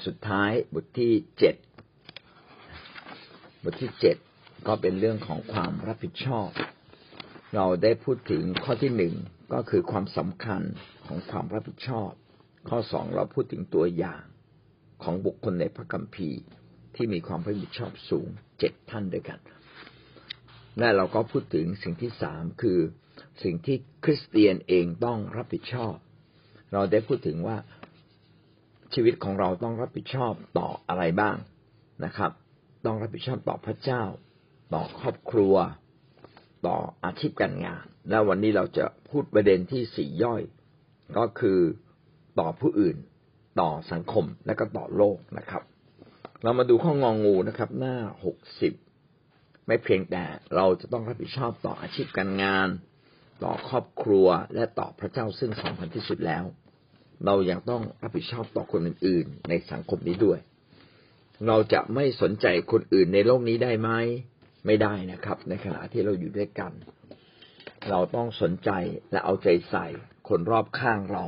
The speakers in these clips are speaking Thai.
ทสุดท้ายบทที่เจ็ดบทที่เจ็ดก็เป็นเรื่องของความรับผิดชอบ เราได้พูดถึงข้อที่หนึ่งก็คือความสำคัญของความรับผิดชอบ ข้อสองเราพูดถึงตัวอย่างของบุคคลในพระคัมภีร์ที่มีความรับผิดชอบสูงเจ็ดท่านด้วยกัน และเราก็พูดถึงสิ่งที่สามคือสิ่งที่คริสเตียนเองต้องรับผิดชอบ เราได้พูดถึงว่า ชีวิตของเราต้องรับผิดชอบต่ออะไรบ้างนะครับ ต้องรับผิดชอบต่อพระเจ้า ต่อครอบครัว ต่ออาชีพการงาน และวันนี้เราจะพูดประเด็นที่สี่ย่อย ก็คือต่อผู้อื่น ต่อสังคมและก็ต่อโลกนะครับ เรามาดูข้ององูนะครับ หน้าหกสิบไม่เพียงแต่เราจะต้องรับผิดชอบต่ออาชีพการงาน ต่อครอบครัวและต่อพระเจ้าซึ่งสำคัญที่สุดแล้ว เรายังต้องรับผิดชอบต่อคนอื่นๆ ในสังคมนี้ด้วย เราจะไม่สนใจคนอื่นในโลกนี้ได้ไหมไม่ได้นะครับ ในขณะที่เราอยู่ด้วยกัน เราต้องสนใจและเอาใจใส่คนรอบข้างเรา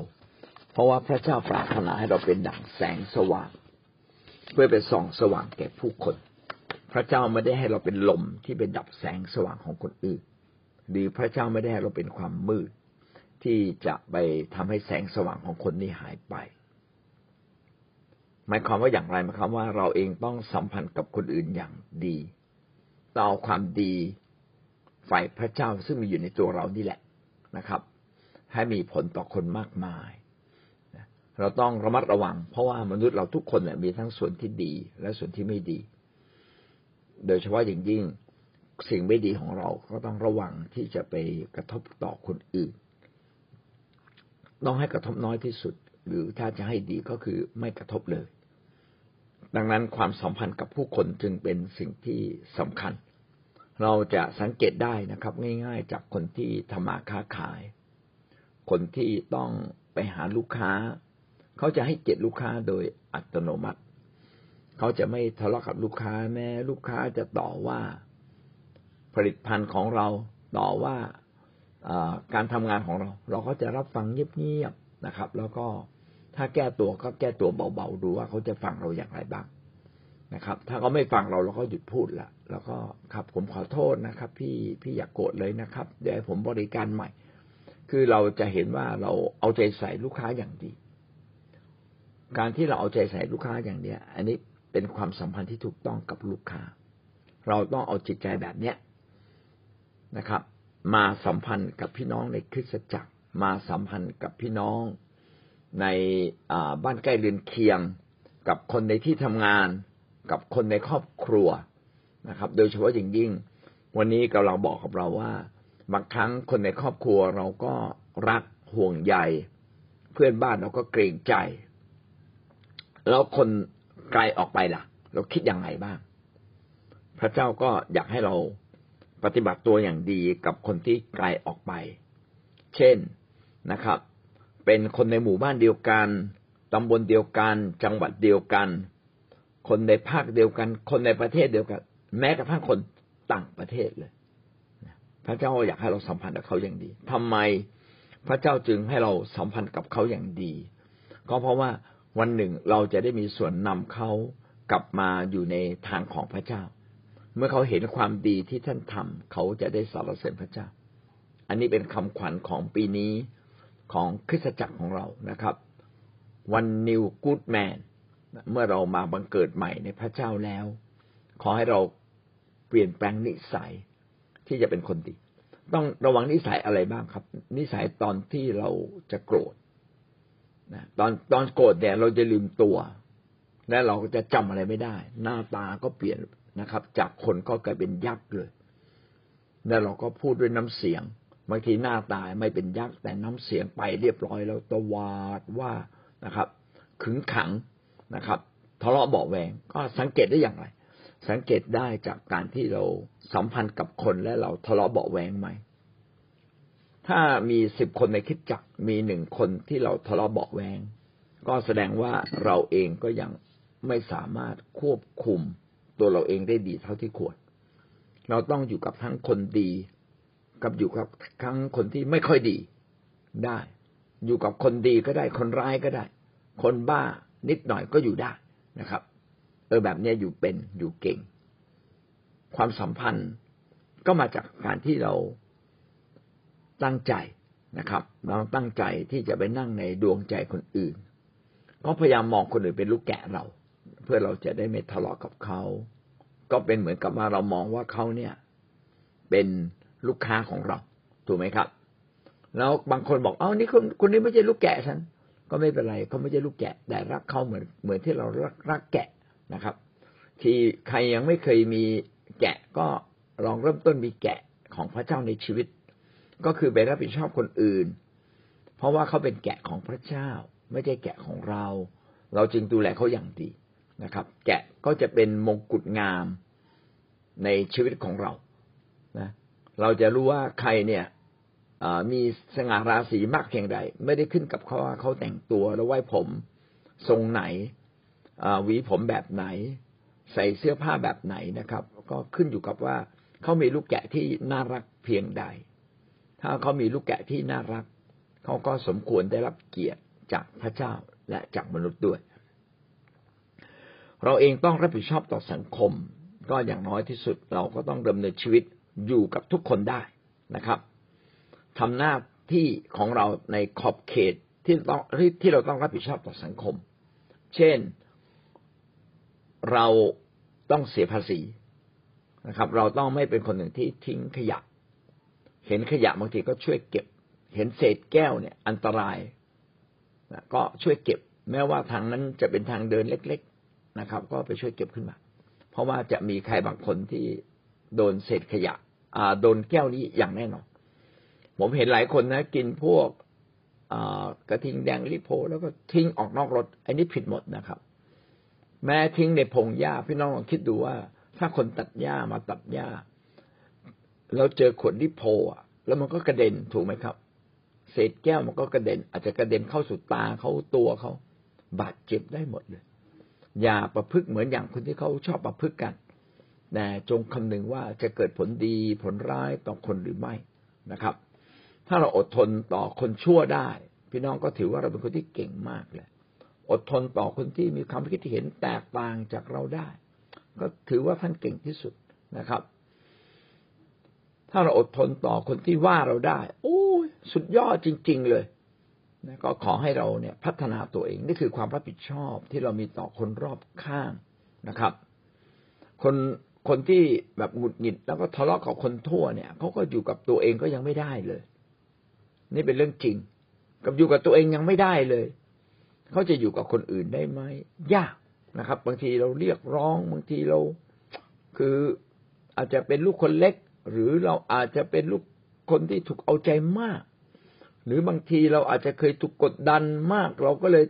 เพราะว่าพระเจ้าปรารถนาให้เราเป็นดั่งแสงสว่าง เพื่อเป็นส่องสว่างแก่ผู้คน พระเจ้าไม่ได้ให้เราเป็นลมที่เป็นดับแสงสว่างของคนอื่น หรือพระเจ้าไม่ได้ให้เราเป็นความมืด ที่จะไปทำให้แสงสว่างของคนนี้หายไป หมายความว่าอย่างไรหมายความว่าเราเองต้องสัมพันธ์กับคนอื่นอย่างดีเราเอาความดีฝ่ายพระเจ้าซึ่งมีอยู่ในตัวเรานี่แหละนะครับ ให้มีผลต่อคนมากมาย เราต้องระมัดระวัง เพราะว่ามนุษย์เราทุกคนเนี่ยมีทั้งส่วนที่ดี และส่วนที่ไม่ดี โดยเฉพาะอย่างยิ่งสิ่งไม่ดีของเราก็ต้องระวังที่จะไปกระทบต่อคนอื่น ต้องให้กระทบน้อยที่สุด หรือถ้าจะให้ดีก็คือไม่กระทบเลย ดังนั้นความสัมพันธ์กับผู้คนจึงเป็นสิ่งที่สำคัญ เราจะสังเกตได้นะครับ ง่าย ๆ จากคนที่ทำมาค้าขาย คนที่ต้องไปหาลูกค้า เขาจะให้เกียรติลูกค้าโดยอัตโนมัติ เขาจะไม่ทะเลาะกับลูกค้าแม้ลูกค้าจะต่อว่าผลิตภัณฑ์ของเราต่อว่า การทำงานของเรา เราก็จะรับฟังเงียบๆนะครับ แล้วก็ถ้าแก้ตัวก็แก้ตัวเบาๆดูว่าเขาจะฟังเราอย่างไรบ้างนะครับ ถ้าเขาไม่ฟังเราเราก็หยุดพูดละแล้วก็ครับผมขอโทษนะครับ พี่พี่อย่ากโกรธเลยนะครับ เดี๋ยวผมบริการใหม่ คือเราจะเห็นว่าเราเอาใจใส่ลูกค้าอย่างดี การที่เราเอาใจใส่ลูกค้าอย่างเนี้ย อันนี้เป็นความสัมพันธ์ที่ถูกต้องกับลูกค้า เราต้องเอาจิตใจแบบเนี้ยนะครับ มาสัมพันธ์กับพี่น้องในคริสตจักร มาสัมพันธ์กับพี่น้องในบ้านใกล้เรือนเคียง กับคนในที่ทำงาน กับคนในครอบครัวนะครับ โดยเฉพาะอย่างยิ่ง วันนี้กำลังบอกกับเราว่าบางครั้งคนในครอบครัวเราก็รักห่วงใยเพื่อนบ้านเราก็เกรงใจ แล้วคนไกลออกไปล่ะ เราคิดอย่างไรบ้าง พระเจ้าก็อยากให้เรา ปฏิบัติตัวอย่างดีกับคนที่ไกลออกไป เช่นนะครับ เป็นคนในหมู่บ้านเดียวกันตำบลเดียวกัน จังหวัดเดียวกัน คนในภาคเดียวกัน คนในประเทศเดียวกัน แม้กระทั่งคนต่างประเทศเลยพระเจ้าอยากให้เราสัมพันธ์กับเขาอย่างดีทำไมพระเจ้าจึงให้เราสัมพันธ์กับเขาอย่างดี ก็เพราะว่าวันหนึ่งเราจะได้มีส่วนนำเขากลับมาอยู่ในทางของพระเจ้า เมื่อเขาเห็นความดีที่ท่านทำเขาจะได้สรรเสริญพระเจ้า อันนี้เป็นคำขวัญของปีนี้ของคริสตจักรของเรานะครับ วันนิวกูดแมนเมื่อเรามาบังเกิดใหม่ในพระเจ้าแล้ว ขอให้เราเปลี่ยนแปลงนิสัยที่จะเป็นคนดี ต้องระวังนิสัยอะไรบ้างครับ นิสัยตอนที่เราจะโกรธนะตอนตอนโกรธเนี่ยเราจะลืมตัว และเราจะจำอะไรไม่ได้ หน้าตาก็เปลี่ยน นะครับ จากคนก็กลายเป็นยักษ์เลยแล้วเราก็พูดด้วยน้ำเสียงบางทีหน้าตาไม่เป็นยักษ์แต่น้ำเสียงไปเรียบร้อยแล้วตวาดว่านะครับ ขึงขังนะครับทะเลาะเบาแวงก็สังเกตได้อย่างไร สังเกตได้จากการที่เราสัมพันธ์กับคนและเราทะเลาะเบาแวงไหมถ้ามีสิบคนในคิดจักมีหนึ่งคนที่เราทะเลาะเบาแวง ก็แสดงว่าเราเองก็ยังไม่สามารถควบคุม ตัวเราเองได้ดีเท่าที่ควร เราต้องอยู่กับทั้งคนดี กับอยู่กับทั้งคนที่ไม่ค่อยดีได้ อยู่กับคนดีก็ได้ คนร้ายก็ได้ คนบ้านิดหน่อยก็อยู่ได้นะครับ เออแบบนี้อยู่เป็นอยู่เก่ง ความสัมพันธ์ก็มาจากการที่เราตั้งใจนะครับ เราตั้งใจที่จะไปนั่งในดวงใจคนอื่น ก็พยายามมองคนอื่นเป็นลูกแกะเรา เพื่อเราจะได้ไม่ทะเลาะกับเขา ก็เป็นเหมือนกับว่าเรามองว่าเขาเนี่ย เป็นลูกค้าของเรา ถูกไหมครับ แล้วบางคนบอกเอ้านี่คนคนนี้ไม่ใช่ลูกแกะฉัน ก็ไม่เป็นไรเขาไม่ใช่ลูกแกะ แต่รักเขาเหมือนเหมือนที่เรารักรักแกะนะครับ ที่ใครยังไม่เคยมีแกะก็ลองเริ่มต้นมีแกะของพระเจ้าในชีวิต ก็คือไปรับผิดชอบคนอื่น เพราะว่าเขาเป็นแกะของพระเจ้า ไม่ใช่แกะของเรา เราจึงดูแลเขาอย่างดี นะครับ แกะก็จะเป็นมงกุฎงามในชีวิตของเรานะเราจะรู้ว่าใครเนี่ยมีสง่าราศีมากเพียงใด ไม่ได้ขึ้นกับเขาว่าเขาแต่งตัวแล้วไว้ผมทรงไหนหวีผมแบบไหน ใส่เสื้อผ้าแบบไหนนะครับ ก็ขึ้นอยู่กับว่าเขามีลูกแกะที่น่ารักเพียงใด ถ้าเขามีลูกแกะที่น่ารักเขาก็สมควรได้รับเกียรติจากพระเจ้าและจากมนุษย์ด้วย เราเองต้องรับผิดชอบต่อสังคม ก็อย่างน้อยที่สุดเราก็ต้องดำเนินชีวิตอยู่กับทุกคนได้นะครับทำหน้าที่ของเราในขอบเขตที่ต้องที่เราต้องรับผิดชอบต่อสังคม เช่น เราต้องเสียภาษีนะครับ เราต้องไม่เป็นคนหนึ่งที่ทิ้งขยะ เห็นขยะบางทีก็ช่วยเก็บ เห็นเศษแก้วเนี่ย อันตรายก็ช่วยเก็บ แม้ว่าทางนั้นจะเป็นทางเดินเล็ก นะครับ ก็ไปช่วยเก็บขึ้นมา เพราะว่าจะมีใครบางคนที่โดนเศษขยะ อ่า โดนแก้วนี้อย่างแน่นอนผมเห็นหลายคนนะ กินพวกกระทิงแดงลิโพ แล้วก็ทิ้งออกนอกรถ อันนี้ผิดหมดนะครับ แม้ทิ้งในพงหญ้าพี่น้องลองคิดดูว่า ถ้าคนตัดหญ้ามาตัดหญ้าเราเจอขวดลิโพอะ แล้วมันก็กระเด็นถูกไหมครับ เศษแก้วมันก็กระเด็น อาจจะกระเด็นเข้าสู่ตาเขาตัวเขาบาดเจ็บได้หมดเลย อย่าประพฤกเหมือนอย่างคนที่เขาชอบประพฤกกันแต่จงคำนึงว่าจะเกิดผลดีผลร้ายต่อคนหรือไม่นะครับ ถ้าเราอดทนต่อคนชั่วได้ พี่น้องก็ถือว่าเราเป็นคนที่เก่งมากเลยอดทนต่อคนที่มีความคิดเห็นแตกต่างจากเราได้ ก็ถือว่าท่านเก่งที่สุดนะครับ ถ้าเราอดทนต่อคนที่ว่าเราได้ โอ้ยสุดยอดจริง ๆ เลย นะก็ขอให้เราเนี่ยพัฒนาตัวเองนี่คือความรับผิดชอบที่เรามีต่อคนรอบข้างนะครับ คนคนที่แบบหงุดหงิดแล้วก็ทะเลาะกับคนทั่วเนี่ยเขาก็อยู่กับตัวเองก็ยังไม่ได้เลย นี่เป็นเรื่องจริง กับอยู่กับตัวเองยังไม่ได้เลยเขาจะอยู่กับคนอื่นได้ไหมยากนะครับ บางทีเราเรียกร้องบางทีเรา คืออาจจะเป็นลูกคนเล็ก หรือเราอาจจะเป็นลูกคนที่ถูกเอาใจมาก หรือบางทีเราอาจจะเคยถูกกดดันมาก เราก็เลย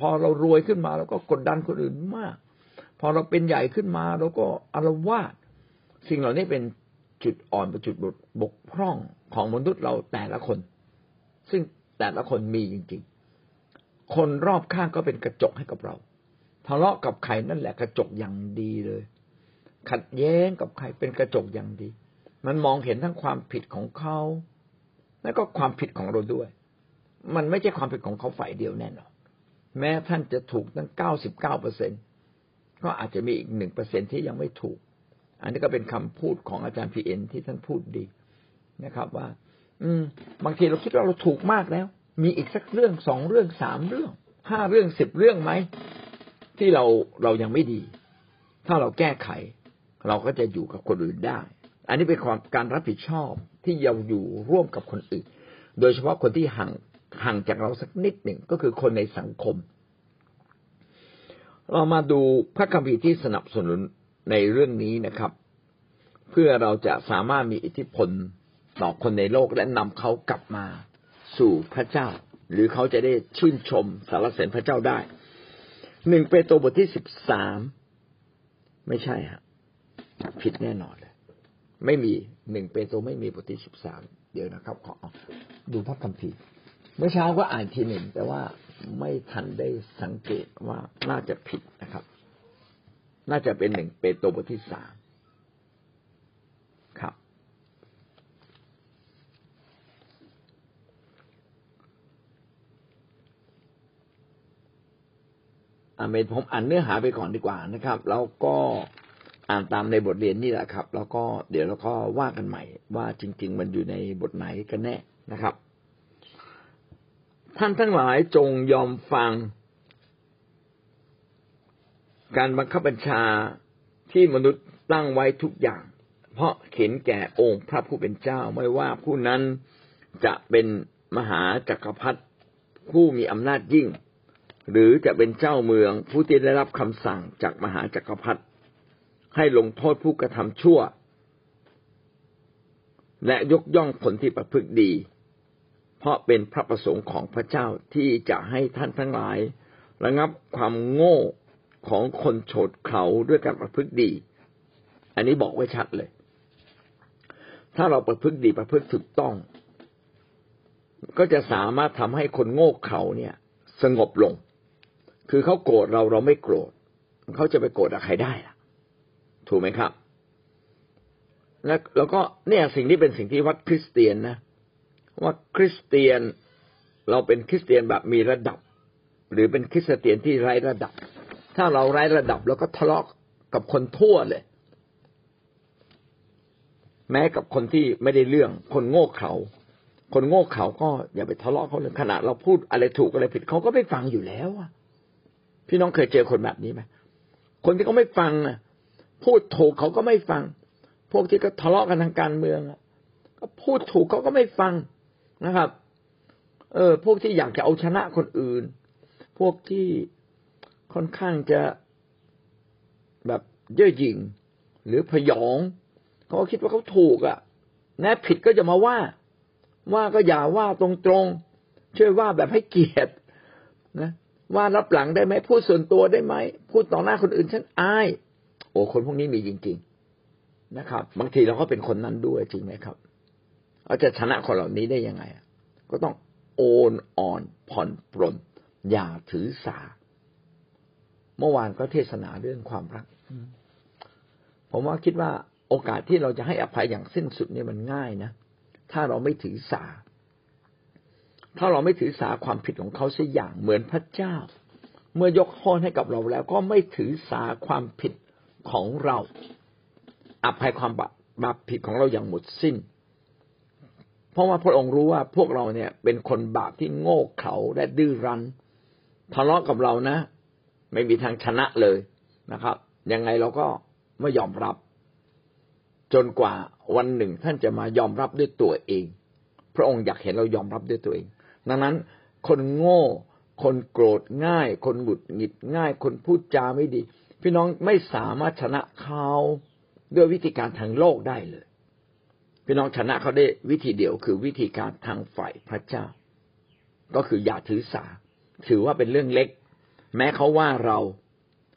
พอเรารวยขึ้นมาเราก็กดดันคนอื่นมาก พอเราเป็นใหญ่ขึ้นมาเราก็อารวาสสิ่งเหล่านี้เป็นจุดอ่อนเป็นจุดบกพร่องของมนุษย์เราแต่ละคน ซึ่งแต่ละคนมีจริง ๆ คนรอบข้างก็เป็นกระจกให้กับเราทะเลาะกับใครนั่นแหละกระจกอย่างดีเลย ขัดแย้งกับใครเป็นกระจกอย่างดี มันมองเห็นทั้งความผิดของเขา แล้วก็ความผิดของเราด้วย มันไม่ใช่ความผิดของเขาฝ่ายเดียวแน่นอนแม้ท่านจะถูกตั้งเก้าสิบเก้าเปอร์เซ็นตก็อาจจะมีอีกหนึ่งเปอร์เซ็นที่ยังไม่ถูก อันนี้ก็เป็นคำพูดของอาจารย์พีเอ็นที่ท่านพูดดีนะครับ ว่า อืม บางทีเราคิดว่าเราถูกมากแล้ว มีอีกสักเรื่องสองเรื่องสามเรื่องห้าเรื่องสิบเรื่องไหมที่เราเรายังไม่ดี ถ้าเราแก้ไข เราก็จะอยู่กับคนอื่นได้ อันนี้เป็นความการรับผิดชอบ ที่เราอยู่ร่วมกับคนอื่น โดยเฉพาะคนที่ห่างห่างจากเราสักนิดหนึ่งก็คือคนในสังคม เรามาดูพระคัมภีร์ที่สนับสนุนในเรื่องนี้นะครับ เพื่อเราจะสามารถมีอิทธิพลต่อคนในโลกและนำเขากลับมาสู่พระเจ้า หรือเขาจะได้ชื่นชมสารเสริญพระเจ้าได้หนึ่งเปโตรบทที่สิบสามไม่ใช่ฮะผิดแน่นอนเลย ไม่มีหนึ่งเปโตรไม่มีบทที่สิบสามเดี๋ยวนะครับ ขอดูพระคัมภีร์เมื่อเช้าก็อ่านทีหนึ่งแต่ว่าไม่ทันได้สังเกตว่าน่าจะผิดนะครับ น่าจะเป็นหนึ่งเปโตรบทที่สามครับ อาเมนผมอ่านเนื้อหาไปก่อนดีกว่านะครับ แล้วก็ อ่านตามในบทเรียนนี่แหละครับ แล้วก็เดี๋ยวเราก็ว่ากันใหม่ ว่าจริง ๆ มันอยู่ในบทไหนกันแน่นะครับ ท่านทั้งหลายจงยอมฟัง การบังคับบัญชาที่มนุษย์ตั้งไว้ทุกอย่าง เพราะเข็นแก่องค์พระผู้เป็นเจ้าไม่ว่าผู้นั้นจะเป็นมหาจักรพรรดิผู้มีอำนาจยิ่ง หรือจะเป็นเจ้าเมืองผู้ที่ได้รับคำสั่งจากมหาจักรพรรดิ ให้ลงโทษผู้กระทำชั่ว และยกย่องผลที่ประพฤติดี เพราะเป็นพระประสงค์ของพระเจ้าที่จะให้ท่านทั้งหลาย ระงับความโง่ของคนโฉดเขาด้วยการประพฤติดี อันนี้บอกไว้ชัดเลย ถ้าเราประพฤติดีประพฤติถูกต้อง ก็จะสามารถทำให้คนโง่เขาเนี่ย สงบลง คือเขาโกรธเราเราไม่โกรธเขาจะไปโกรธใครได้ล่ะ ถูกไหมครับ และแล้วก็เนี่ยสิ่งที่เป็นสิ่งที่วัดคริสเตียนนะว่าคริสเตียนเราเป็นคริสเตียนแบบมีระดับ หรือเป็นคริสเตียนที่ไร้ระดับ ถ้าเราไร้ระดับแล้วก็ทะเลาะกับคนทั่วเลย แม้กับคนที่ไม่ได้เรื่องคนโง่เขาคนโง่เขาก็อย่าไปทะเลาะเขาเลยขณะเราพูดอะไรถูกอะไรผิดเขาก็ไม่ฟังอยู่แล้วอะพี่น้องเคยเจอคนแบบนี้ไหมคนที่เขาไม่ฟังอะ พูดถูกเขาก็ไม่ฟัง พวกที่ก็ทะเลาะกันทางการเมืองก็พูดถูกเขาก็ไม่ฟังนะครับ เออ พวกที่อยากจะเอาชนะคนอื่น พวกที่ค่อนข้างจะแบบเย่อหยิ่งหรือพยองเขาคิดว่าเขาถูกอะแน่ผิดก็จะมาว่า ว่าก็อย่าว่าตรงๆช่วยว่าแบบให้เกียรตินะว่ารับหลังได้ไหมพูดส่วนตัวได้ไหมพูดต่อหน้าคนอื่นฉันอาย โอ้คนพวกนี้มีจริง ๆนะครับ บางทีเราก็เป็นคนนั้นด้วยจริงไหมครับเราจะชนะคนเหล่านี้ได้ยังไงก็ต้องโอนอ่อนผ่อนปลนอย่าถือสา เมื่อวานก็เทศนาเรื่องความรัก ผมว่าคิดว่าโอกาสที่เราจะให้อภัยอย่างสิ้นสุดเนี่ยมันง่ายนะ ถ้าเราไม่ถือสา ถ้าเราไม่ถือสาความผิดของเขาสักอย่างเหมือนพระเจ้า เมื่อยกโทษให้กับเราแล้ว ก็ไม่ถือสาความผิด ของเรา อภัยความบาปผิดของเราอย่างหมดสิ้น เพราะว่าพระองค์รู้ว่าพวกเราเนี่ย เป็นคนบาปที่โง่เขลาและดื้อรั้นทะเลาะกับเรานะ ไม่มีทางชนะเลยนะครับ ยังไงเราก็ไม่ยอมรับ จนกว่าวันหนึ่งท่านจะมายอมรับด้วยตัวเอง พระองค์อยากเห็นเรายอมรับด้วยตัวเอง ดังนั้นคนโง่ คนโกรธง่าย คนหงุดหงิดง่าย คนพูดจาไม่ดี พี่น้องไม่สามารถชนะเขาด้วยวิธีการทางโลกได้เลย พี่น้องชนะเขาได้วิธีเดียวคือวิธีการทางฝ่ายพระเจ้า ก็คืออย่าถือสา ถือว่าเป็นเรื่องเล็ก แม้เขาว่าเรา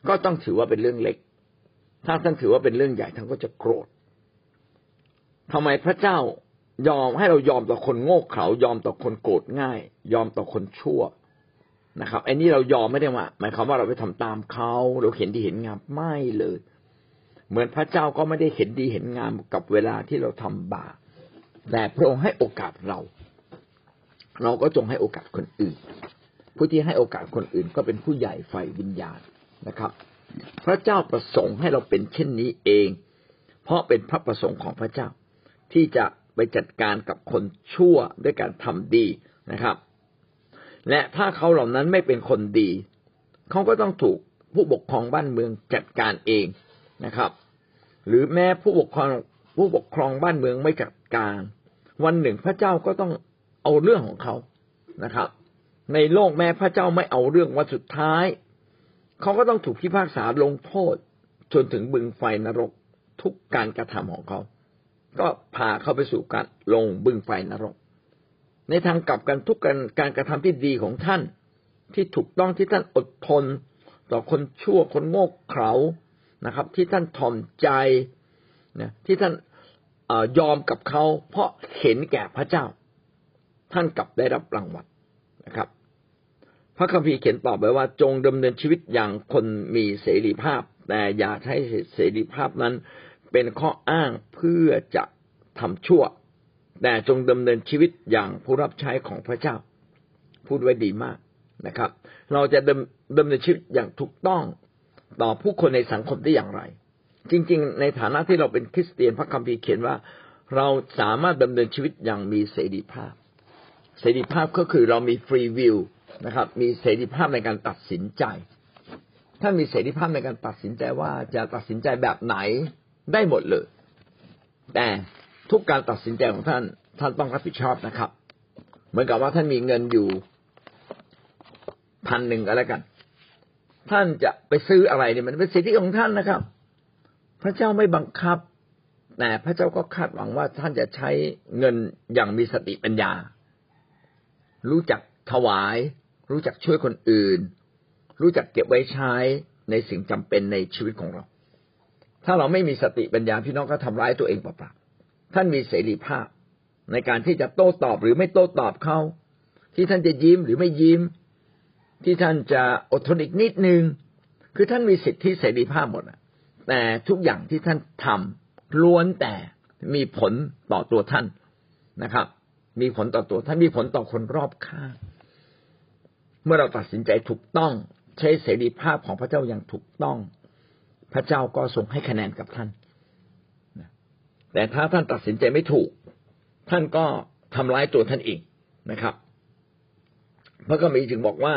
ก็ต้องถือว่าเป็นเรื่องเล็ก ถ้าท่านถือว่าเป็นเรื่องใหญ่ท่านก็จะโกรธทำไมพระเจ้ายอมให้เรายอมต่อคนโง่เขลายอมต่อคนโกรธง่าย ยอมต่อคนชั่ว นะครับไอ้นี้เรายอมไม่ได้ว่าหมายความว่าเราไปทำตามเขาเราเห็นดีเห็นงามไม่เลย เหมือนพระเจ้าก็ไม่ได้เห็นดีเห็นงามกับเวลาที่เราทำบาปแต่พระองค์ให้โอกาสเรา เราก็จงให้โอกาสคนอื่น ผู้ที่ให้โอกาสคนอื่นก็เป็นผู้ใหญ่ไฟวิญญาณนะครับ พระเจ้าประสงค์ให้เราเป็นเช่นนี้เอง เพราะเป็นพระประสงค์ของพระเจ้า ที่จะไปจัดการกับคนชั่วด้วยการทำดีนะครับ และถ้าเขาเหล่านั้นไม่เป็นคนดี เขาก็ต้องถูกผู้ปกครองบ้านเมืองจัดการเองนะครับ หรือแม้ผู้ปกครองผู้ปกครองบ้านเมืองไม่จัดการ วันหนึ่งพระเจ้าก็ต้องเอาเรื่องของเขานะครับ ในโลกแม้พระเจ้าไม่เอาเรื่องวันสุดท้าย เขาก็ต้องถูกพิพากษาลงโทษ จนถึงบึงไฟนรกทุกการกระทำของเขา ก็พาเขาไปสู่การลงบึงไฟนรก ในทางกลับกันทุกการการกระทำที่ดีของท่าน ที่ถูกต้องที่ท่านอดทน ต่อคนชั่วคนโง่เขลานะครับ ที่ท่านทอมใจนะที่ท่านยอมกับเขา เพราะเห็นแก่พระเจ้า ท่านกลับได้รับรางวัลนะครับ พระคัมภีร์เขียนตอบไว้ว่า จงดำเนินชีวิตอย่างคนมีเสรีภาพ แต่อย่าใช้เสรีภาพนั้น เป็นข้ออ้างเพื่อจะทำชั่ว แต่จงดำเนินชีวิตอย่างผู้รับใช้ของพระเจ้า พูดไว้ดีมากนะครับ เราจะดำดำเนินชีวิตอย่างถูกต้องต่อผู้คนในสังคมได้อย่างไร จริง ๆ ในฐานะที่เราเป็นคริสเตียนพระคัมภีร์เขียนว่า เราสามารถดำเนินชีวิตอย่างมีเสรีภาพ เสรีภาพก็คือเรามีฟรีวิวนะครับ มีเสรีภาพในการตัดสินใจท่านมีเสรีภาพในการตัดสินใจว่าจะตัดสินใจแบบไหนได้หมดเลย แต่ ทุกการตัดสินใจของท่านท่านต้องรับผิดชอบนะครับ เหมือนกับว่าท่านมีเงินอยู่พันหนึ่งก็แล้วกัน ท่านจะไปซื้ออะไรเนี่ยมันเป็นสิทธิของท่านนะครับ พระเจ้าไม่บังคับ แต่พระเจ้าก็คาดหวังว่าท่านจะใช้เงินอย่างมีสติปัญญา รู้จักถวาย รู้จักช่วยคนอื่น รู้จักเก็บไว้ใช้ในสิ่งจำเป็นในชีวิตของเรา ถ้าเราไม่มีสติปัญญาพี่น้องก็ทำร้ายตัวเองเปล่าๆ ท่านมีเสรีภาพ ในการที่จะโต้ตอบหรือไม่โต้ตอบเขาที่ท่านจะยิ้มหรือไม่ยิ้ม ที่ท่านจะอดทนอีกนิดนึง คือท่านมีสิทธิเสรีภาพหมดแต่ทุกอย่างที่ท่านทำล้วนแต่มีผลต่อตัวท่านนะครับ มีผลต่อตัวท่านมีผลต่อคนรอบข้างเมื่อเราตัดสินใจถูกต้องใช้เสรีภาพของพระเจ้าอย่างถูกต้อง พระเจ้าก็ทรงให้คะแนนกับท่าน แต่ถ้าท่านตัดสินใจไม่ถูก ท่านก็ทำร้ายตัวท่านเองนะครับ พระก็มีจึงบอกว่า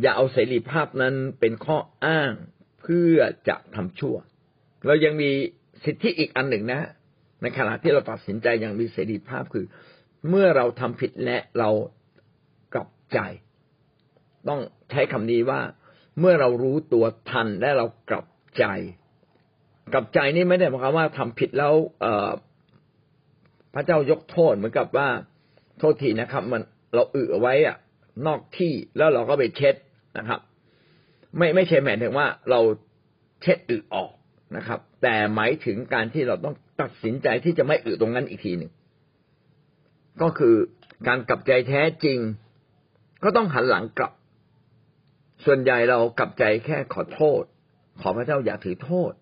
อย่าเอาเสรีภาพนั้นเป็นข้ออ้างเพื่อจะทำชั่ว เรายังมีสิทธิอีกอันหนึ่งนะ ในขณะที่เราตัดสินใจอย่างมีเสรีภาพคือ เมื่อเราทำผิดและเรากลับใจ ต้องใช้คำนี้ว่าเมื่อเรารู้ตัวทันและเรากลับใจ กับใจนี่ไม่ได้หมายความว่าทำผิดแล้วเพระเจ้ายกโทษเหมือนกับว่าโทษทีนะครับ มันเราอึเอไว้อะนอกที่แล้วเราก็ไปเช็ดนะครับ ไม่ไม่ใช่หมายถึงว่าเราเช็ดอึออกนะครับ แต่หมายถึงการที่เราต้องตัดสินใจที่จะไม่อึตรงนั้นอีกทีหนึ่งก็คือการกลับใจแท้จริง ก็ต้องหันหลังกลับ ส่วนใหญ่เรากลับใจแค่ขอโทษ ขอพระเจ้าอย่าถือโทษ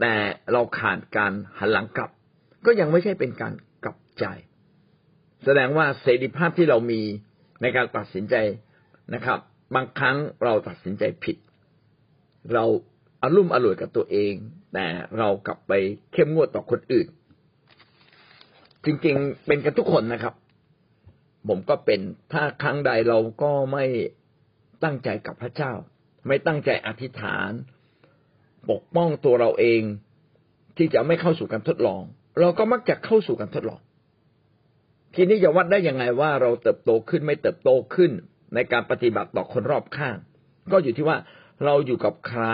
แต่เราขาดการหันหลังกลับ ก็ยังไม่ใช่เป็นการกลับใจ แสดงว่าเสรีภาพที่เรามีในการตัดสินใจนะครับ บางครั้งเราตัดสินใจผิด เราอารุ่มอร่วยกับตัวเอง แต่เรากลับไปเข้มงวดต่อคนอื่น จริงๆเป็นกันทุกคนนะครับ ผมก็เป็นถ้าครั้งใดเราก็ไม่ตั้งใจกับพระเจ้า ไม่ตั้งใจอธิษฐาน ปกป้องตัวเราเอง ที่จะไม่เข้าสู่การทดลอง เราก็มักจะเข้าสู่การทดลอง ทีนี้จะวัดได้ยังไงว่าเราเติบโตขึ้นไม่เติบโตขึ้น ในการปฏิบัติต่อคนรอบข้าง ก็อยู่ที่ว่าเราอยู่กับใคร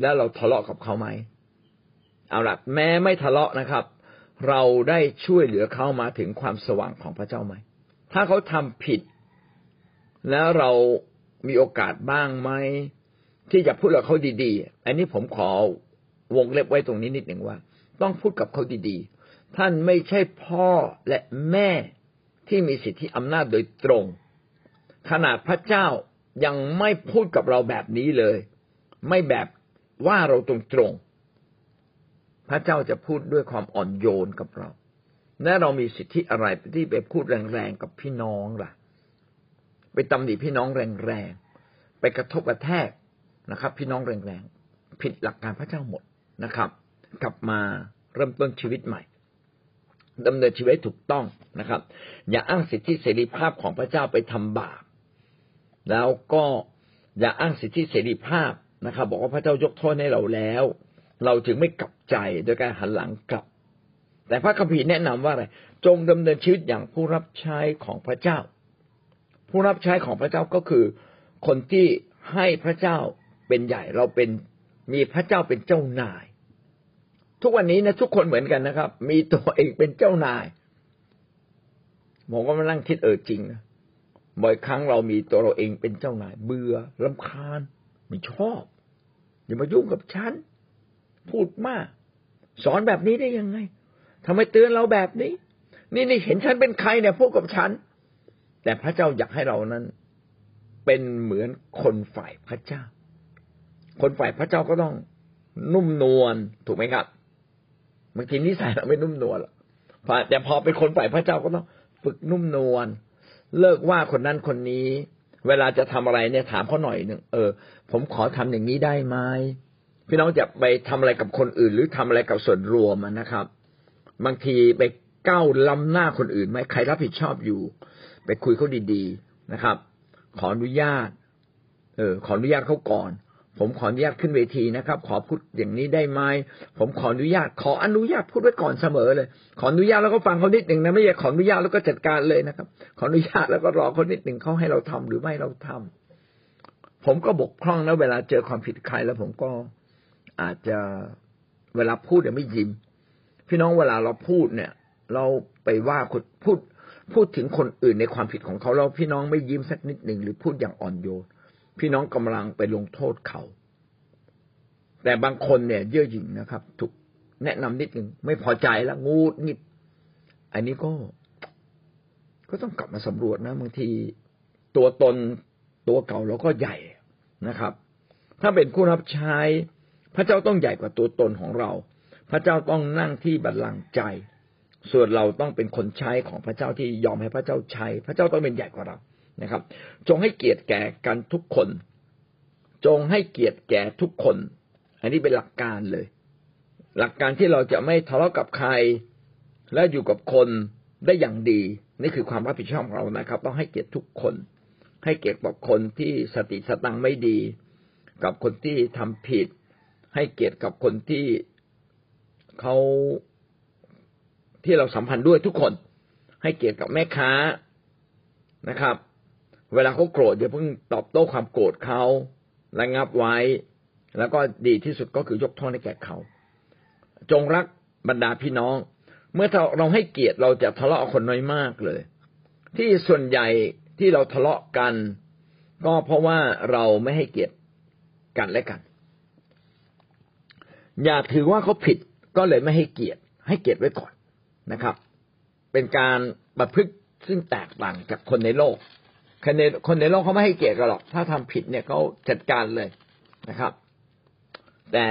และเราทะเลาะกับเขาไหมเอาละแม้ไม่ทะเลาะนะครับ เราได้ช่วยเหลือเขามาถึงความสว่างของพระเจ้าไหม ถ้าเขาทำผิด แล้วเรามีโอกาสบ้างไหม ที่จะพูดกับเขาดีๆ อันนี้ผมขอวงเล็บไว้ตรงนี้นิดหนึ่งว่า ต้องพูดกับเขาดีๆ ท่านไม่ใช่พ่อและแม่ที่มีสิทธิอำนาจโดยตรง ขนาดพระเจ้ายังไม่พูดกับเราแบบนี้เลย ไม่แบบว่าเราตรงๆพระเจ้าจะพูดด้วยความอ่อนโยนกับเรา และเรามีสิทธิอะไรที่ไปพูดแรงๆกับพี่น้องล่ะ ไปตำหนิพี่น้องแรงๆไปกระทบกระแทก นะครับ พี่น้องแรงๆผิดหลักการพระเจ้าหมดนะครับ กลับมาเริ่มต้นชีวิตใหม่ดำเนินชีวิตถูกต้องนะครับ อย่าอ้างสิทธิเสรีภาพของพระเจ้าไปทำบาปแล้วก็อย่าอ้างสิทธิเสรีภาพนะครับ บอกว่าพระเจ้ายกโทษให้เราแล้ว เราจึงไม่กลับใจโดยการหันหลังกลับ แต่พระคัมภีร์แนะนำว่าอะไรจงดำเนินชีวิตอย่างผู้รับใช้ของพระเจ้า ผู้รับใช้ของพระเจ้าก็คือ คนที่ให้พระเจ้า เป็นใหญ่เราเป็นมีพระเจ้าเป็นเจ้านาย ทุกวันนี้นะทุกคนเหมือนกันนะครับ มีตัวเองเป็นเจ้านายผมก็มานั่งคิดเออจริงนะบ่อยครั้งเรามีตัวเราเองเป็นเจ้านาย เบื่อลำคาญไม่ชอบอย่ามายุ่งกับฉัน พูดมาก สอนแบบนี้ได้ยังไงทำไมเตือนเราแบบนี้ นี่นี่เห็นฉันเป็นใครเนี่ยพูดกับฉัน แต่พระเจ้าอยากให้เรานั้น เป็นเหมือนคนฝ่ายพระเจ้า คนฝ่ายพระเจ้าก็ต้องนุ่มนวลถูกไหมครับบางทีนิสัยเราไม่นุ่มนวลหรอกแต่พอเป็นคนฝ่ายพระเจ้าก็ต้องฝึกนุ่มนวลเลิกว่าคนนั้นคนนี้ เวลาจะทำอะไรเนี่ยถามเขาหน่อยหนึ่งเออ ผมขอทำอย่างนี้ได้ไหมพี่น้องจะไปทำอะไรกับคนอื่น หรือทำอะไรกับส่วนรวมนะครับ บางทีไปก้าวล้ำหน้าคนอื่นไหมใครรับผิดชอบอยู่ ไปคุยเขาดี ๆนะครับ ขออนุญาต เออ ขออนุญาตเขาก่อน ผมขออนุญาตขึ้นเวทีนะครับ ขอพูดอย่างนี้ได้ไหมผมขออนุญาต ขออนุญาตพูดไว้ก่อนเสมอเลย ขออนุญาตแล้วก็ฟังเขานิดหนึ่งนะไม่ใช่ขออนุญาตแล้วก็จัดการเลยนะครับ ขออนุญาตแล้วก็รอเขานิดหนึ่งเขาให้เราทำหรือไม่เราทำผมก็บกพร่องนะเวลาเจอความผิดใครแล้วผมก็อาจจะเวลาพูดเนี่ยไม่ยิ้ม พี่น้องเวลาเราพูดเนี่ย เราไปว่าคนพูดพูดถึงคนอื่นในความผิดของเขาเราพี่น้องไม่ยิ้มสักนิดหนึ่งหรือพูดอย่างอ่อนโยน พี่น้องกำลังไปลงโทษเขา แต่บางคนเนี่ยเย่อหยิ่งนะครับ ถูกแนะนำนิดหนึ่งไม่พอใจแล้วงูดนิด อันนี้ก็ ก็ต้องกลับมาสำรวจนะบางทีตัวตนตัวเก่าเราก็ใหญ่นะครับ ถ้าเป็นผู้รับใช้พระเจ้าต้องใหญ่กว่าตัวตนของเรา พระเจ้าต้องนั่งที่บัลลังก์ใจ ส่วนเราต้องเป็นคนใช้ของพระเจ้าที่ยอมให้พระเจ้าใช้ พระเจ้าต้องเป็นใหญ่กว่าเรา นะครับ จงให้เกียรติแก่กันทุกคน จงให้เกียรติแก่ทุกคน อันนี้เป็นหลักการเลย หลักการที่เราจะไม่ทะเลาะกับใคร และอยู่กับคนได้อย่างดี นี่คือความรับผิดชอบของเรานะครับ ต้องให้เกียรติทุกคน ให้เกียรติกับคนที่สติสตังไม่ดี กับคนที่ทำผิด ให้เกียรติกับคนที่เขาที่เราสัมพันธ์ด้วยทุกคน ให้เกียรติกับแม่ค้านะครับ เวลาเขาโกรธอย่าเพิ่งตอบโต้ความโกรธเขาระงับไว้ แล้วก็ดีที่สุดก็คือยกโทษให้แก่เขา จงรักบรรดาพี่น้อง เมื่อเราให้เกียรติเราจะทะเลาะคนน้อยมากเลย ที่ส่วนใหญ่ที่เราทะเลาะกัน ก็เพราะว่าเราไม่ให้เกียรติกันและกัน อย่าถือว่าเขาผิดก็เลยไม่ให้เกียรติ ให้เกียรติไว้ก่อนนะครับ เป็นการประพฤติซึ่งแตกต่างจากคนในโลก คนในคนในโลกเขาไม่ให้เกียรติกันหรอก ถ้าทำผิดเนี่ยเขาจัดการเลยนะครับ แต่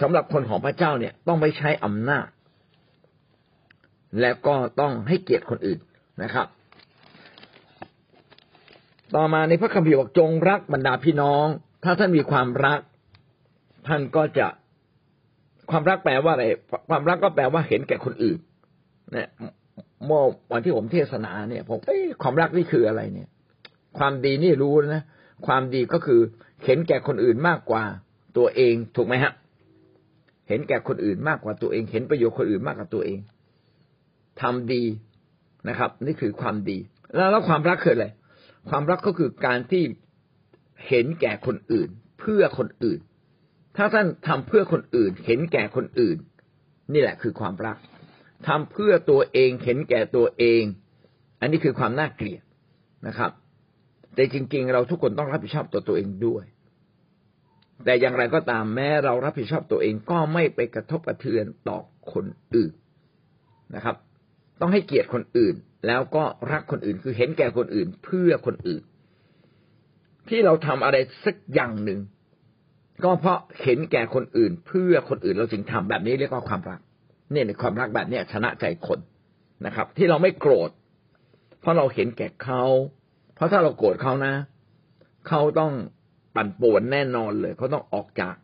สำหรับคนของพระเจ้าเนี่ยต้องไม่ใช้อำนาจ และก็ต้องให้เกียรติคนอื่นนะครับ ต่อมาในพระคัมภีร์บอกจงรักบรรดาพี่น้อง ถ้าท่านมีความรัก ท่านก็จะความรักแปลว่าอะไร ความรักก็แปลว่าเห็นแก่คนอื่นเนี่ยเมื่อวันที่ผมเทศนาเนี่ยผมเอ้ความรักนี่คืออะไรเนี่ย ความดีนี่รู้นะ ความดีก็คือเห็นแก่คนอื่นมากกว่าตัวเองถูกไหมฮะ เห็นแก่คนอื่นมากกว่าตัวเอง เห็นประโยชน์คนอื่นมากกว่าตัวเองทำดีนะครับ นี่คือความดี แล้วแล้วความรักคืออะไรความรักก็คือการที่เห็นแก่คนอื่น เพื่อคนอื่น ถ้าท่านทำเพื่อคนอื่น เห็นแก่คนอื่น นี่แหละคือความรักทำเพื่อตัวเองเห็นแก่ตัวเอง อันนี้คือความน่าเกลียดนะครับ แต่จริง ๆ เราทุกคนต้องรับผิดชอบตัวตัวเองด้วย แต่อย่างไรก็ตามแม้เรารับผิดชอบตัวเองก็ไม่ไปกระทบกระเทือนต่อคนอื่นนะครับ ต้องให้เกียรติคนอื่น แล้วก็รักคนอื่นคือเห็นแก่คนอื่นเพื่อคนอื่น ที่เราทำอะไรสักอย่างหนึ่งก็เพราะเห็นแก่คนอื่น เพื่อคนอื่นเราจึงทำแบบนี้เรียกว่าความรักเนี่ยในความรักแบบเนี้ยชนะใจคนนะครับ ที่เราไม่โกรธ เพราะเราเห็นแก่เขา เพราะถ้าเราโกรธเขานะ เขาต้องปั่นป่วนแน่นอนเลย เขาต้องออกจาก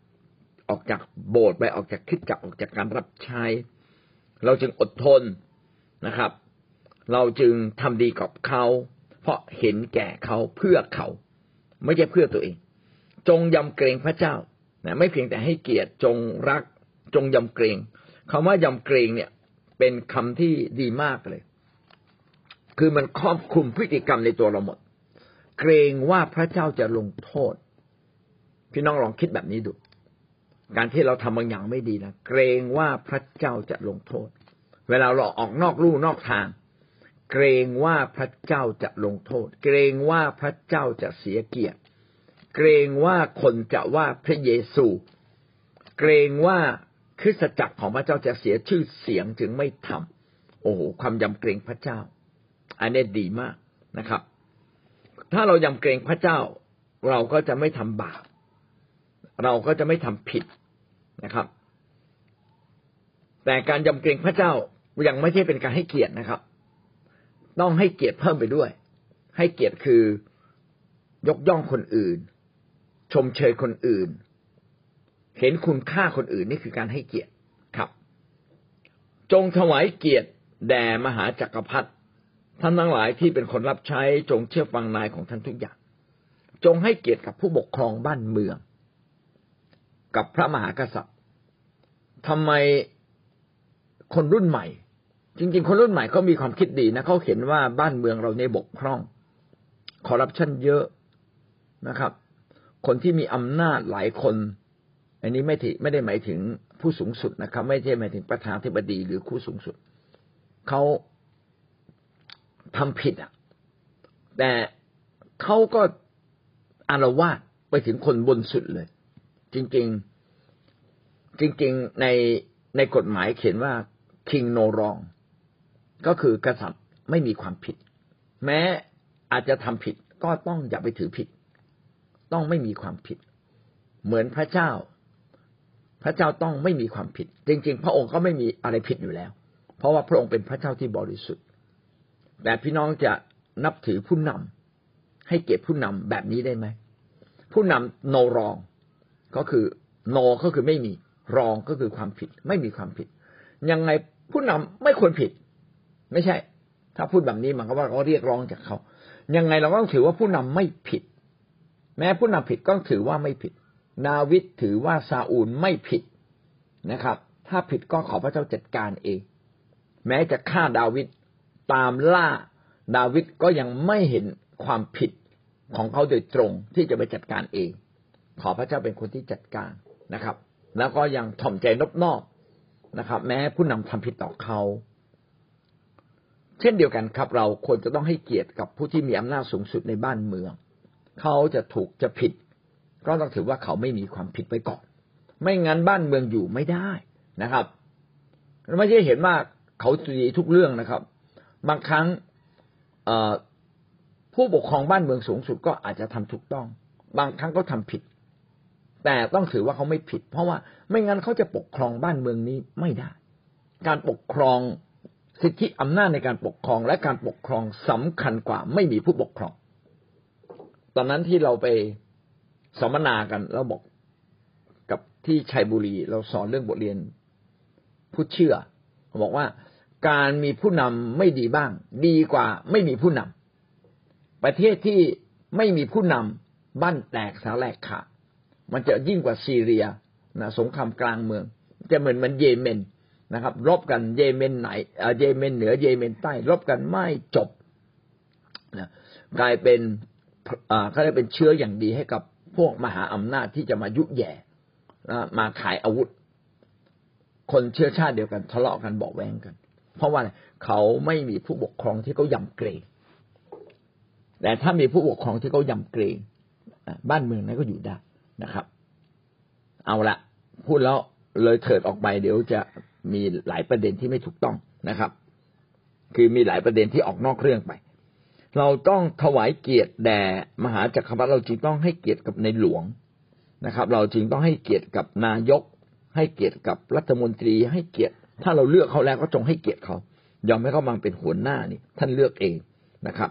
ออกจากโบสถ์ไปออกจากคิดจักออกจากการรับใช้ เราจึงอดทนนะครับ เราจึงทำดีกับเขา เพราะเห็นแก่เขาเพื่อเขา ไม่ใช่เพื่อตัวเอง จงยำเกรงพระเจ้านะไม่เพียงแต่ให้เกียรติจงรัก จงยำเกรงคำว่ายำเกรงเนี่ย เป็นคำที่ดีมากเลย คือมันครอบคลุมพฤติกรรมในตัวเราหมด เกรงว่าพระเจ้าจะลงโทษ พี่น้องลองคิดแบบนี้ดู การที่เราทำบางอย่างไม่ดีนะเกรงว่าพระเจ้าจะลงโทษ เวลาเราออกนอกลู่นอกทาง เกรงว่าพระเจ้าจะลงโทษ เกรงว่าพระเจ้าจะเสียเกียรติ เกรงว่าคนจะว่าพระเยซู เกรงว่าคริสตจักรของพระเจ้าจะเสียชื่อเสียงถึงไม่ทำโอ้โหความยำเกรงพระเจ้า อันนี้ดีมากนะครับ ถ้าเรายำเกรงพระเจ้า เราก็จะไม่ทำบาปเราก็จะไม่ทำผิดนะครับ แต่การยำเกรงพระเจ้ายังไม่ใช่เป็นการให้เกียรตินะครับ ต้องให้เกียรติเพิ่มไปด้วย ให้เกียรติคือยกย่องคนอื่น ชมเชยคนอื่น เห็นคุณค่าคนอื่นนี่คือการให้เกียรติครับ จงถวายเกียรติแด่มหาจักรพรรดิ ท่านทั้งหลายที่เป็นคนรับใช้จงเชื่อฟังนายของท่านทุกอย่าง จงให้เกียรติกับผู้ปกครองบ้านเมือง กับพระมหากษัตริย์ทำไมคนรุ่นใหม่ จริง ๆ คนรุ่นใหม่เขามีความคิดดีนะเขาเห็นว่าบ้านเมืองเราในบกพร่องคอร์รัปชันเยอะนะครับ คนที่มีอำนาจหลายคน อันนี้ไม่ถึงไม่ได้หมายถึงผู้สูงสุดนะครับ ไม่ใช่หมายถึงประธานธิบดีหรือผู้สูงสุดเขา ทำผิดอะ แต่เขาก็อารวาสไปถึงคนบนสุดเลย จริง ๆ จริง ๆ ในในกฎหมายเขียนว่า king no wrong ก็คือกษัตริย์ไม่มีความผิด แม้อาจจะทำผิดก็ต้องอย่าไปถือผิด ต้องไม่มีความผิด เหมือนพระเจ้า พระเจ้าต้องไม่มีความผิด จริง ๆ พระองค์ก็ไม่มีอะไรผิดอยู่แล้ว เพราะว่าพระองค์เป็นพระเจ้าที่บริสุทธิ์ แต่พี่น้องจะนับถือผู้นำให้เกียรติผู้นำแบบนี้ได้ไหมผู้นำโนรองก็คือโนก็คือไม่มีรองก็คือความผิด ไม่มีความผิด ยังไงผู้นำไม่ควรผิด ไม่ใช่ ถ้าพูดแบบนี้มันก็ว่าเขาเรียกร้องจากเขา ยังไงเราก็ต้องถือว่าผู้นำไม่ผิด แม้ผู้นำผิดก็ถือว่าไม่ผิด นาวิดถือว่าซาอูลไม่ผิดนะครับ ถ้าผิดก็ขอพระเจ้าจัดการเอง แม้จะฆ่าดาวิด ตามล่าดาวิดก็ยังไม่เห็นความผิดของเขาโดยตรงที่จะไปจัดการเอง ขอพระเจ้าเป็นคนที่จัดการนะครับ แล้วก็ยังถ่อมใจนบนอบนะครับ แม้ผู้นำทำผิดต่อเขา เช่นเดียวกันครับ เราควรจะต้องให้เกียรติกับผู้ที่มีอำนาจสูงสุดในบ้านเมือง เขาจะถูกจะผิด ก็ต้องถือว่าเขาไม่มีความผิดไว้ก่อน ไม่งั้นบ้านเมืองอยู่ไม่ได้นะครับไม่ใช่เห็นว่าเขาดีทุกเรื่องนะครับ บางครั้งผู้ปกครองบ้านเมืองสูงสุดก็อาจจะทำถูกต้อง บางครั้งก็ทำผิด แต่ต้องถือว่าเขาไม่ผิด เพราะว่าไม่งั้นเขาจะปกครองบ้านเมืองนี้ไม่ได้ การปกครองสิทธิอำนาจในการปกครองและการปกครองสำคัญกว่า ไม่มีผู้ปกครอง ตอนนั้นที่เราไปสัมมนากันเราบอกกับที่ชัยบุรี เราสอนเรื่องบทเรียนผู้เชื่อบอกว่า การมีผู้นำไม่ดีบ้าง ดีกว่าไม่มีผู้นำประเทศที่ไม่มีผู้นำบ้านแตกสาแหลกขาดมันจะยิ่งกว่าซีเรียนะสงครามกลางเมือง จะเหมือนมันเยเมนนะครับ รบกันเยเมนไหนเยเมนเหนือเยเมนใต้ รบกันไม่จบนะกลายเป็นเขาเรียกเป็นเชื้ออย่างดีให้กับพวกมหาอำนาจที่จะมายุแย่มาขายอาวุธ คนเชื้อชาติเดียวกันทะเลาะกันบอกแว้งกัน เพราะว่าเขาไม่มีผู้ปกครองที่เขายำเกรงแต่ถ้ามีผู้ปกครองที่เขายำเกรงบ้านเมืองนั้นก็อยู่ได้นะครับ เอาละพูดแล้วเลยเถิดออกไปเดี๋ยวจะมีหลายประเด็นที่ไม่ถูกต้องนะครับ คือมีหลายประเด็นที่ออกนอกเรื่องไป เราต้องถวายเกียรติแด่มหาจักรพรรดิเราจึงต้องให้เกียรติกับในหลวงนะครับ เราจึงต้องให้เกียรติกับนายก ให้เกียรติกับรัฐมนตรี ให้เกียรติ ถ้าเราเลือกเขาแล้วก็จงให้เกียรติเขายอมให้เขามาเป็นหัวหน้านี่ ท่านเลือกเองนะครับ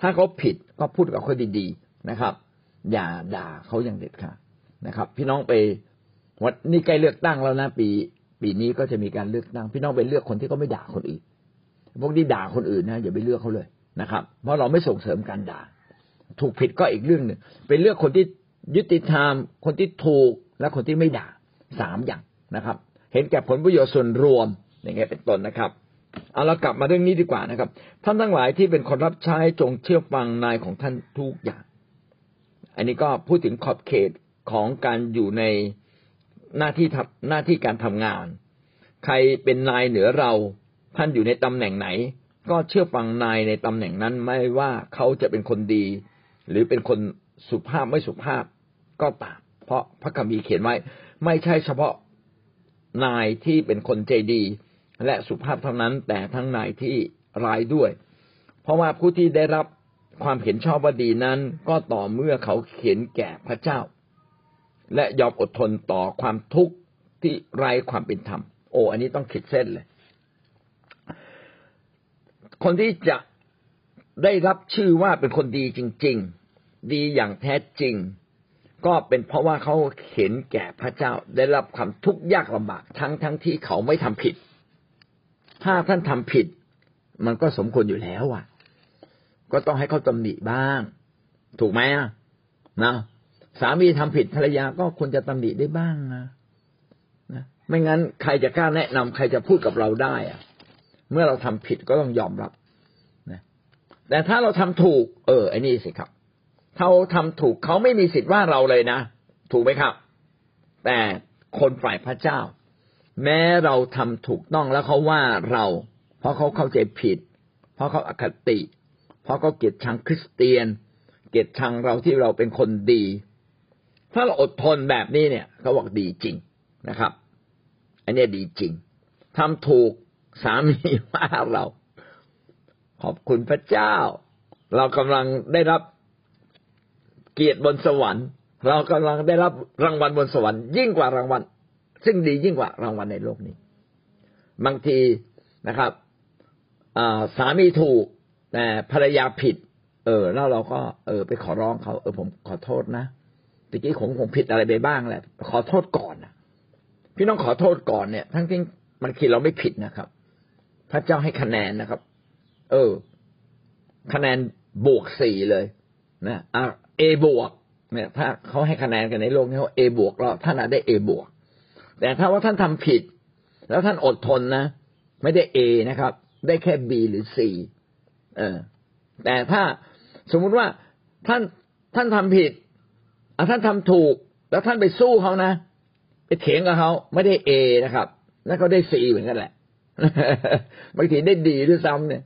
ถ้าเขาผิดก็พูดกับเขาดีๆนะครับ อย่าด่าเขาอย่างเด็ดขาดนะครับ พี่น้องไปวัดนี่ใกล้เลือกตั้งแล้วนะปี ปีนี้ก็จะมีการเลือกตั้ง พี่น้องไปเลือกคนที่เขาไม่ด่าคนอื่นพวกที่ด่าคนอื่นนะอย่าไปเลือกเขาเลยนะครับ เพราะเราไม่ส่งเสริมการด่า ถูกผิดก็อีกเรื่องหนึ่งเป็นเลือกคนที่ยุติธรรม คนที่ถูกและคนที่ไม่ด่าสามอย่างนะครับ เห็นแก่ผลประโยชน์ส่วนรวมอย่างเงี้ยเป็นต้นนะครับเอาเรากลับมาเรื่องนี้ดีกว่านะครับ ท่านทั้งหลายที่เป็นคนรับใช้จงเชื่อฟังนายของท่านทุกอย่าง อันนี้ก็พูดถึงขอบเขตของการอยู่ในหน้าที่ทำหน้าที่การทำงาน ใครเป็นนายเหนือเรา ท่านอยู่ในตำแหน่งไหน ก็เชื่อฟังนายในตำแหน่งนั้นไม่ว่าเขาจะเป็นคนดี หรือเป็นคนสุภาพไม่สุภาพก็ตามเพราะพระคัมภีร์เขียนไว้ ไม่ใช่เฉพาะ นายที่เป็นคนใจดี และสุภาพเท่านั้น แต่ทั้งนายที่ร้ายด้วย เพราะว่าผู้ที่ได้รับความเห็นชอบว่าดีนั้น ก็ต่อเมื่อเขาเขียนแก่พระเจ้า และยอมอดทนต่อความทุกข์ที่ไร้ความเป็นธรรม โอ้อันนี้ต้องขีดเส้นเลย คนที่จะได้รับชื่อว่าเป็นคนดีจริง ๆ ดีอย่างแท้จริง ก็เป็นเพราะว่าเขาเห็นแก่พระเจ้าได้รับความทุกข์ยากลำบากทั้งทั้งที่เขาไม่ทำผิด ถ้าท่านทำผิด มันก็สมควรอยู่แล้วอะ ก็ต้องให้เขาตำหนิบ้าง ถูกไหมอะนะสามีทำผิดภรรยาก็ควรจะตำหนิได้บ้างนะนะไม่งั้นใครจะกล้าแนะนำใครจะพูดกับเราได้อะ เมื่อเราทำผิดก็ต้องยอมรับนะแต่ถ้าเราทำถูก เออไอ้นี่สิครับ เขาทำถูกเขาไม่มีสิทธิ์ว่าเราเลยนะ ถูกไหมครับ แต่คนฝ่ายพระเจ้า แม้เราทำถูกต้องแล้วเขาว่าเรา เพราะเขาเข้าใจผิด เพราะเขาอคติ เพราะเขาเกลียดชังคริสเตียน เกลียดชังเราที่เราเป็นคนดี ถ้าเราอดทนแบบนี้เนี่ยเขาบอกดีจริงนะครับ อันนี้ดีจริงทำถูกสามีว่าเรา ขอบคุณพระเจ้า เรากำลังได้รับ เกียรติบนสวรรค์ เรากำลังได้รับรางวัลบนสวรรค์ยิ่งกว่ารางวัล ซึ่งดียิ่งกว่ารางวัลในโลกนี้ บางทีนะครับสามีถูกแต่ภรรยาผิด เออ แล้วเราก็ เออ ไปขอร้องเขาเออผมขอโทษนะตะกี้ผมคงผิดอะไรไปบ้างแหละขอโทษก่อนนะพี่น้องขอโทษก่อนเนี่ย ทั้งที่มันคิดเราไม่ผิดนะครับ พระเจ้าให้คะแนนนะครับ เออ คะแนนบวกสี่เลย นะ เอบวกเนี่ยถ้าเขาให้คะแนนกันในโลกนี้เขาเอบวกเราท่านอาจได้เอบวกแต่ถ้าว่าท่านทำผิด แล้วท่านอดทนนะ ไม่ได้เอนะครับ ได้แค่บีหรือซีเออ แต่ถ้าสมมุติว่าท่านท่านทำผิดท่านทำถูก แล้วท่านไปสู้เขานะไปเถียงกับเขาไม่ได้เอนะครับ แล้วก็ได้ซีเหมือนกันแหละบางทีได้ดีด้วยซ้ำเนี่ย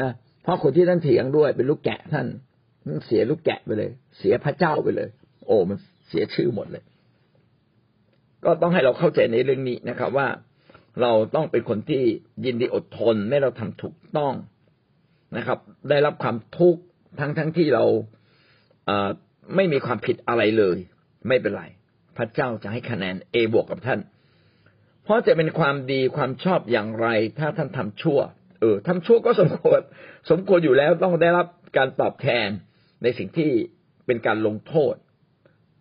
นะเพราะคนที่ท่านเถียงด้วยเป็นลูกแกะท่าน เสียลูกแกะไปเลย เสียพระเจ้าไปเลย โอ้มันเสียชื่อหมดเลย ก็ต้องให้เราเข้าใจในเรื่องนี้นะครับ ว่าเราต้องเป็นคนที่ยินดีอดทนไม่เราทำถูกต้องนะครับ ได้รับความทุกข์ทั้งทั้งที่เราไม่มีความผิดอะไรเลย ไม่เป็นไร พระเจ้าจะให้คะแนนเอบวกกับท่าน เพราะจะเป็นความดีความชอบอย่างไร ถ้าท่านทำชั่ว เออทำชั่วก็สมควร สมควรอยู่แล้วต้องได้รับการตอบแทน ในสิ่งที่เป็นการลงโทษ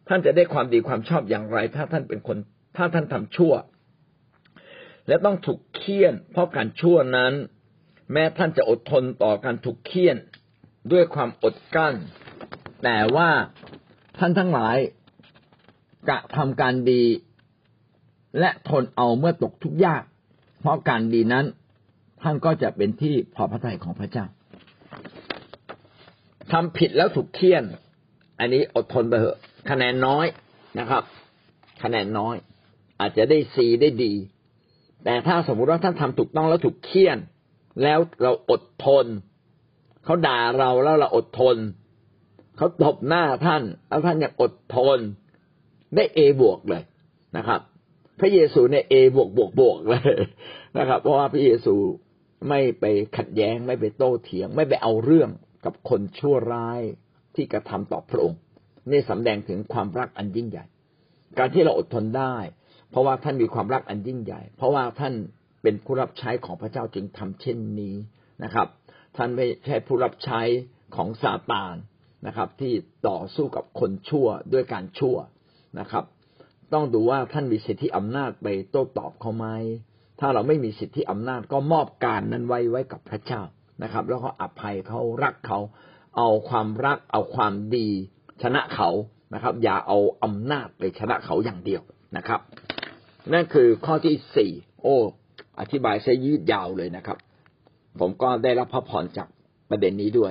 ท่านจะได้ความดีความชอบอย่างไร ถ้าท่านเป็นคน ถ้าท่านทำชั่ว และต้องถูกเคี่ยน เพราะการชั่วนั้น แม้ท่านจะอดทนต่อการถูกเคี่ยนด้วยความอดกั้น แต่ว่าท่านทั้งหลายกะทำการดี และทนเอาเมื่อตกทุกข์ยาก เพราะการดีนั้นท่านก็จะเป็นที่พอพระทัยของพระเจ้า ทำผิดแล้วถูกเคี่ยน อันนี้อดทนไปเถอะ คะแนนน้อยนะครับ คะแนนน้อย อาจจะได้ซีได้ดี แต่ถ้าสมมุติว่าท่านทำถูกต้องแล้วถูกเคี่ยน แล้วเราอดทน เขาด่าเราแล้วเราอดทน เขาตบหน้าท่านแล้วท่านยังอดทน ได้เอบวกเลยนะครับ พระเยซูเนี่ยเอบวกบวกบวกเลยนะครับ เพราะว่าพระเยซูไม่ไปขัดแย้งไม่ไปโต้เถียง ไม่ไปเอาเรื่อง กับคนชั่วร้ายที่กระทำต่อพระองค์นี่สำแดงถึงความรักอันยิ่งใหญ่ การที่เราอดทนได้ เพราะว่าท่านมีความรักอันยิ่งใหญ่ เพราะว่าท่านเป็นผู้รับใช้ของพระเจ้าจึงทำเช่นนี้นะครับ ท่านไม่ใช่ผู้รับใช้ของซาตานนะครับ ที่ต่อสู้กับคนชั่วด้วยการชั่วนะครับ ต้องดูว่าท่านมีสิทธิอำนาจไปโต้ตอบเขาไหมถ้าเราไม่มีสิทธิอำนาจก็มอบการนั้นไว้ไว้กับพระเจ้า นะครับ แล้วก็อภัยเขารักเขา เอาความรัก เอาความดี ชนะเขานะครับ อย่าเอาอำนาจไปชนะเขาอย่างเดียวนะครับ นั่นคือข้อที่สี่โอ้อธิบายใช้ยืดยาวเลยนะครับ ผมก็ได้รับพระพรจากประเด็นนี้ด้วย